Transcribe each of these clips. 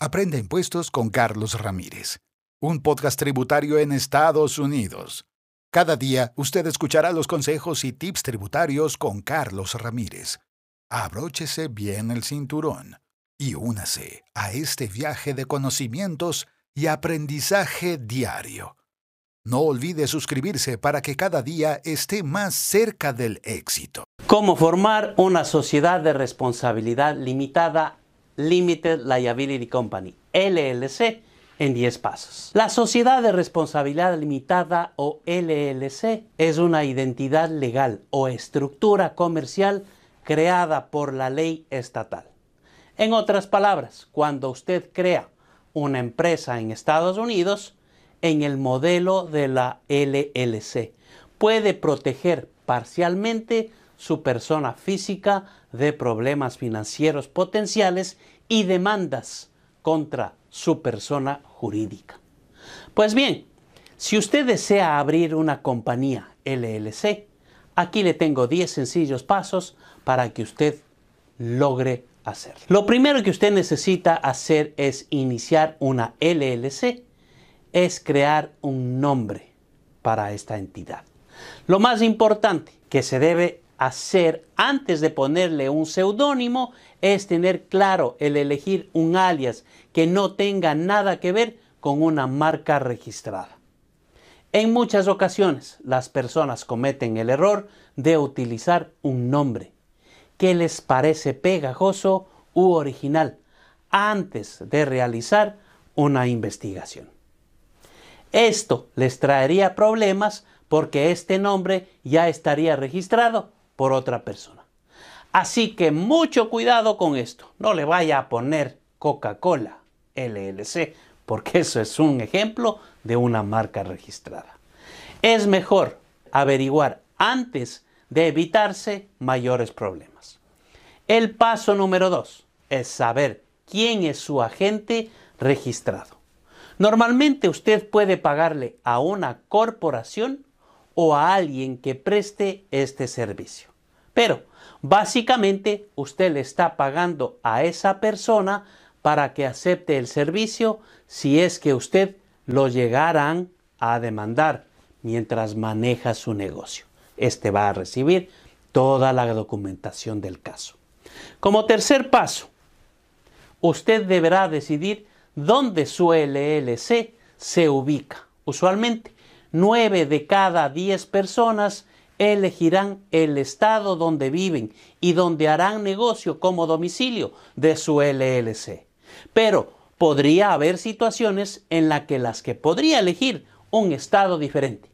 Aprende impuestos con Carlos Ramírez, un podcast tributario en Estados Unidos. Cada día usted escuchará los consejos y tips tributarios con Carlos Ramírez. Abróchese bien el cinturón y únase a este viaje de conocimientos y aprendizaje diario. No olvide suscribirse para que cada día esté más cerca del éxito. Cómo formar una sociedad de responsabilidad limitada Limited Liability Company, LLC, en 10 pasos. La sociedad de responsabilidad limitada o LLC es una identidad legal o estructura comercial creada por la ley estatal. En otras palabras, cuando usted crea una empresa en Estados Unidos, en el modelo de la LLC, puede proteger parcialmente su persona física de problemas financieros potenciales y demandas contra su persona jurídica. Pues bien, si usted desea abrir una compañía LLC, aquí le tengo 10 sencillos pasos para que usted logre hacer. Lo primero que usted necesita hacer es iniciar una LLC, es crear un nombre para esta entidad. Lo más importante que se debe hacer antes de ponerle un seudónimo es tener claro el elegir un alias que no tenga nada que ver con una marca registrada. En muchas ocasiones las personas cometen el error de utilizar un nombre que les parece pegajoso u original antes de realizar una investigación. Esto les traería problemas porque este nombre ya estaría registrado por otra persona. Así que mucho cuidado con esto. No le vaya a poner Coca-Cola LLC, porque eso es un ejemplo de una marca registrada. Es mejor averiguar antes de evitarse mayores problemas. El paso número dos es saber quién es su agente registrado. Normalmente usted puede pagarle a una corporación o a alguien que preste este servicio. Pero básicamente usted le está pagando a esa persona para que acepte el servicio si es que usted lo llegaran a demandar mientras maneja su negocio. Este va a recibir toda la documentación del caso. Como tercer paso, usted deberá decidir dónde su LLC se ubica. Usualmente, 9 de cada 10 personas elegirán el estado donde viven y donde harán negocio como domicilio de su LLC. Pero podría haber situaciones en las que las que podría elegir un estado diferente.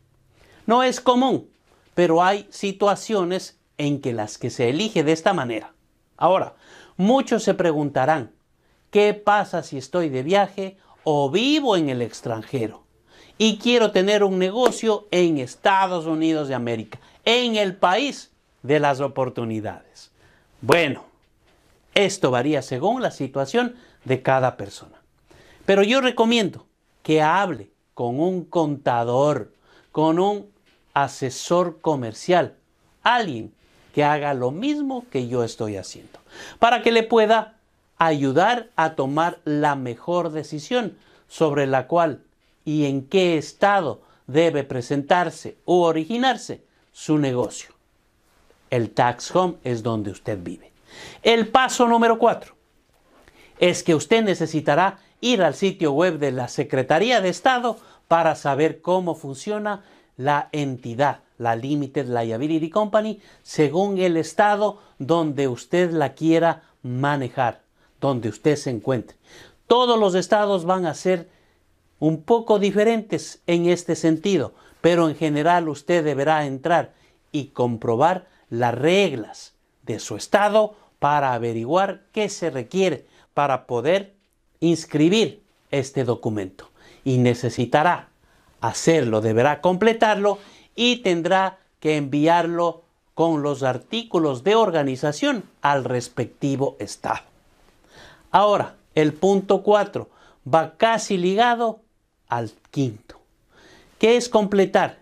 No es común, pero hay situaciones en que las que se elige de esta manera. Ahora, muchos se preguntarán, ¿qué pasa si estoy de viaje o vivo en el extranjero? Y quiero tener un negocio en Estados Unidos de América en el país de las oportunidades. Bueno, esto varía según la situación de cada persona. Pero yo recomiendo que hable con un contador, con un asesor comercial, alguien que haga lo mismo que yo estoy haciendo, para que le pueda ayudar a tomar la mejor decisión sobre la cual y en qué estado debe presentarse o originarse su negocio. El tax home es donde usted vive. El paso número cuatro es que usted necesitará ir al sitio web de la Secretaría de Estado para saber cómo funciona la entidad, la Limited Liability Company, según el estado donde usted la quiera manejar, donde usted se encuentre. Todos los estados van a ser un poco diferentes en este sentido, pero en general usted deberá entrar y comprobar las reglas de su estado para averiguar qué se requiere para poder inscribir este documento. Y necesitará hacerlo, deberá completarlo y tendrá que enviarlo con los artículos de organización al respectivo estado. Ahora, el punto 4 va casi ligado al quinto que es completar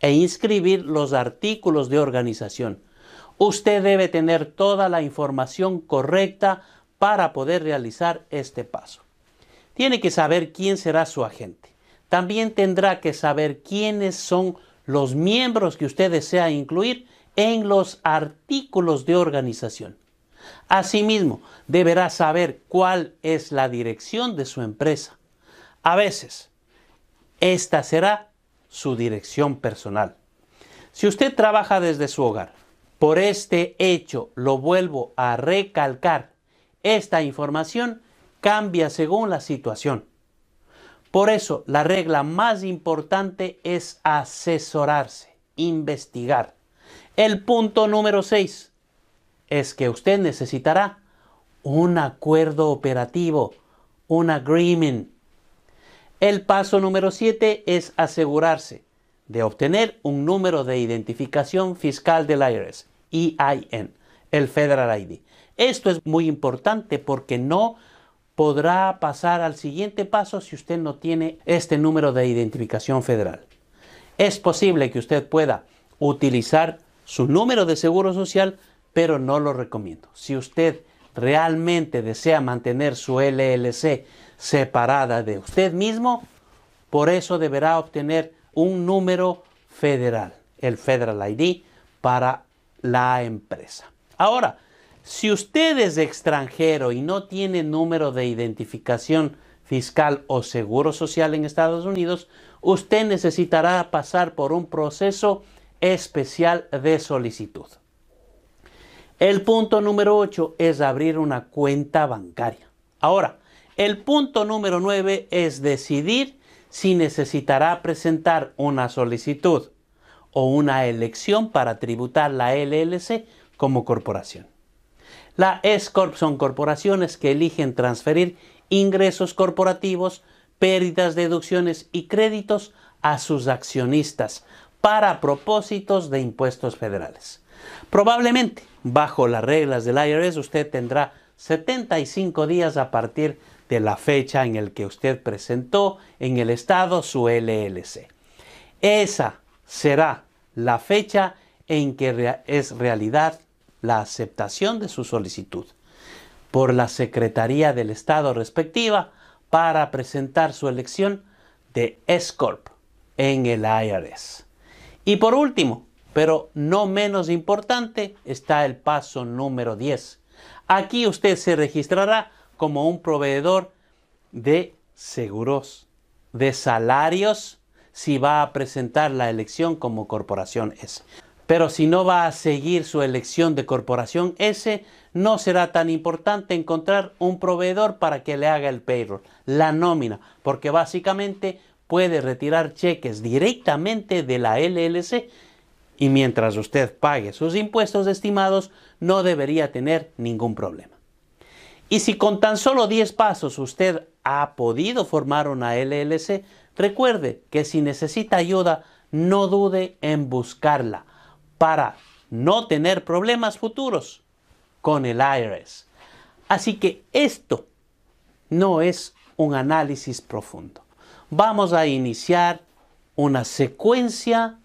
e inscribir los artículos de organización. Usted debe tener toda la información correcta para poder realizar este paso. Tiene que saber quién será su agente. También tendrá que saber quiénes son los miembros que usted desea incluir en los artículos de organización. Asimismo, deberá saber cuál es la dirección de su empresa. A veces, esta será su dirección personal. Si usted trabaja desde su hogar, por este hecho lo vuelvo a recalcar, esta información cambia según la situación. Por eso, la regla más importante es asesorarse, investigar. El punto número 6 es que usted necesitará un acuerdo operativo, un agreement. El paso número 7 es asegurarse de obtener un número de identificación fiscal del IRS, EIN, el Federal ID. Esto es muy importante porque no podrá pasar al siguiente paso si usted no tiene este número de identificación federal. Es posible que usted pueda utilizar su número de seguro social, pero no lo recomiendo. Si usted realmente desea mantener su LLC separada de usted mismo, por eso deberá obtener un número federal, el Federal ID, para la empresa. Ahora, si usted es extranjero y no tiene número de identificación fiscal o seguro social en Estados Unidos, usted necesitará pasar por un proceso especial de solicitud. El punto número 8 es abrir una cuenta bancaria. Ahora, el punto número 9 es decidir si necesitará presentar una solicitud o una elección para tributar la LLC como corporación. La S-Corp son corporaciones que eligen transferir ingresos corporativos, pérdidas, deducciones y créditos a sus accionistas para propósitos de impuestos federales. Probablemente, bajo las reglas del IRS, usted tendrá 75 días a partir de la fecha en el que usted presentó en el estado su LLC. Esa será la fecha en que es realidad la aceptación de su solicitud por la Secretaría del Estado respectiva para presentar su elección de S-Corp en el IRS. Y por último, pero no menos importante, está el paso número 10. Aquí usted se registrará como un proveedor de seguros, de salarios, si va a presentar la elección como corporación S. Pero si no va a seguir su elección de corporación S, no será tan importante encontrar un proveedor para que le haga el payroll, la nómina, porque básicamente puede retirar cheques directamente de la LLC y mientras usted pague sus impuestos estimados no debería tener ningún problema. Y si con tan solo 10 pasos usted ha podido formar una LLC, recuerde que si necesita ayuda, no dude en buscarla para no tener problemas futuros con el IRS. Así que esto no es un análisis profundo. Vamos a iniciar una secuencia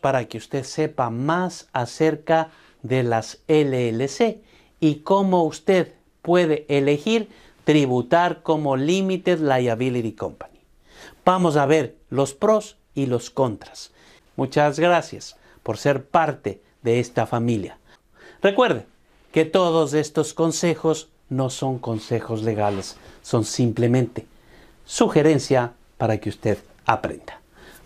para que usted sepa más acerca de las LLC y cómo usted puede elegir tributar como Limited Liability Company. Vamos a ver los pros y los contras. Muchas gracias por ser parte de esta familia. Recuerde que todos estos consejos no son consejos legales, son simplemente sugerencia para que usted aprenda.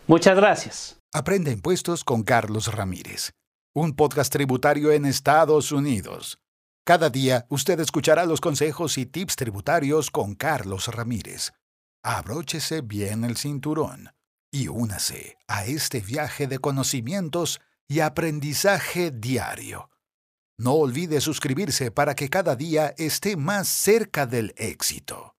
Muchas gracias. Aprenda impuestos con Carlos Ramírez, un podcast tributario en Estados Unidos. Cada día usted escuchará los consejos y tips tributarios con Carlos Ramírez. Abróchese bien el cinturón y únase a este viaje de conocimientos y aprendizaje diario. No olvide suscribirse para que cada día esté más cerca del éxito.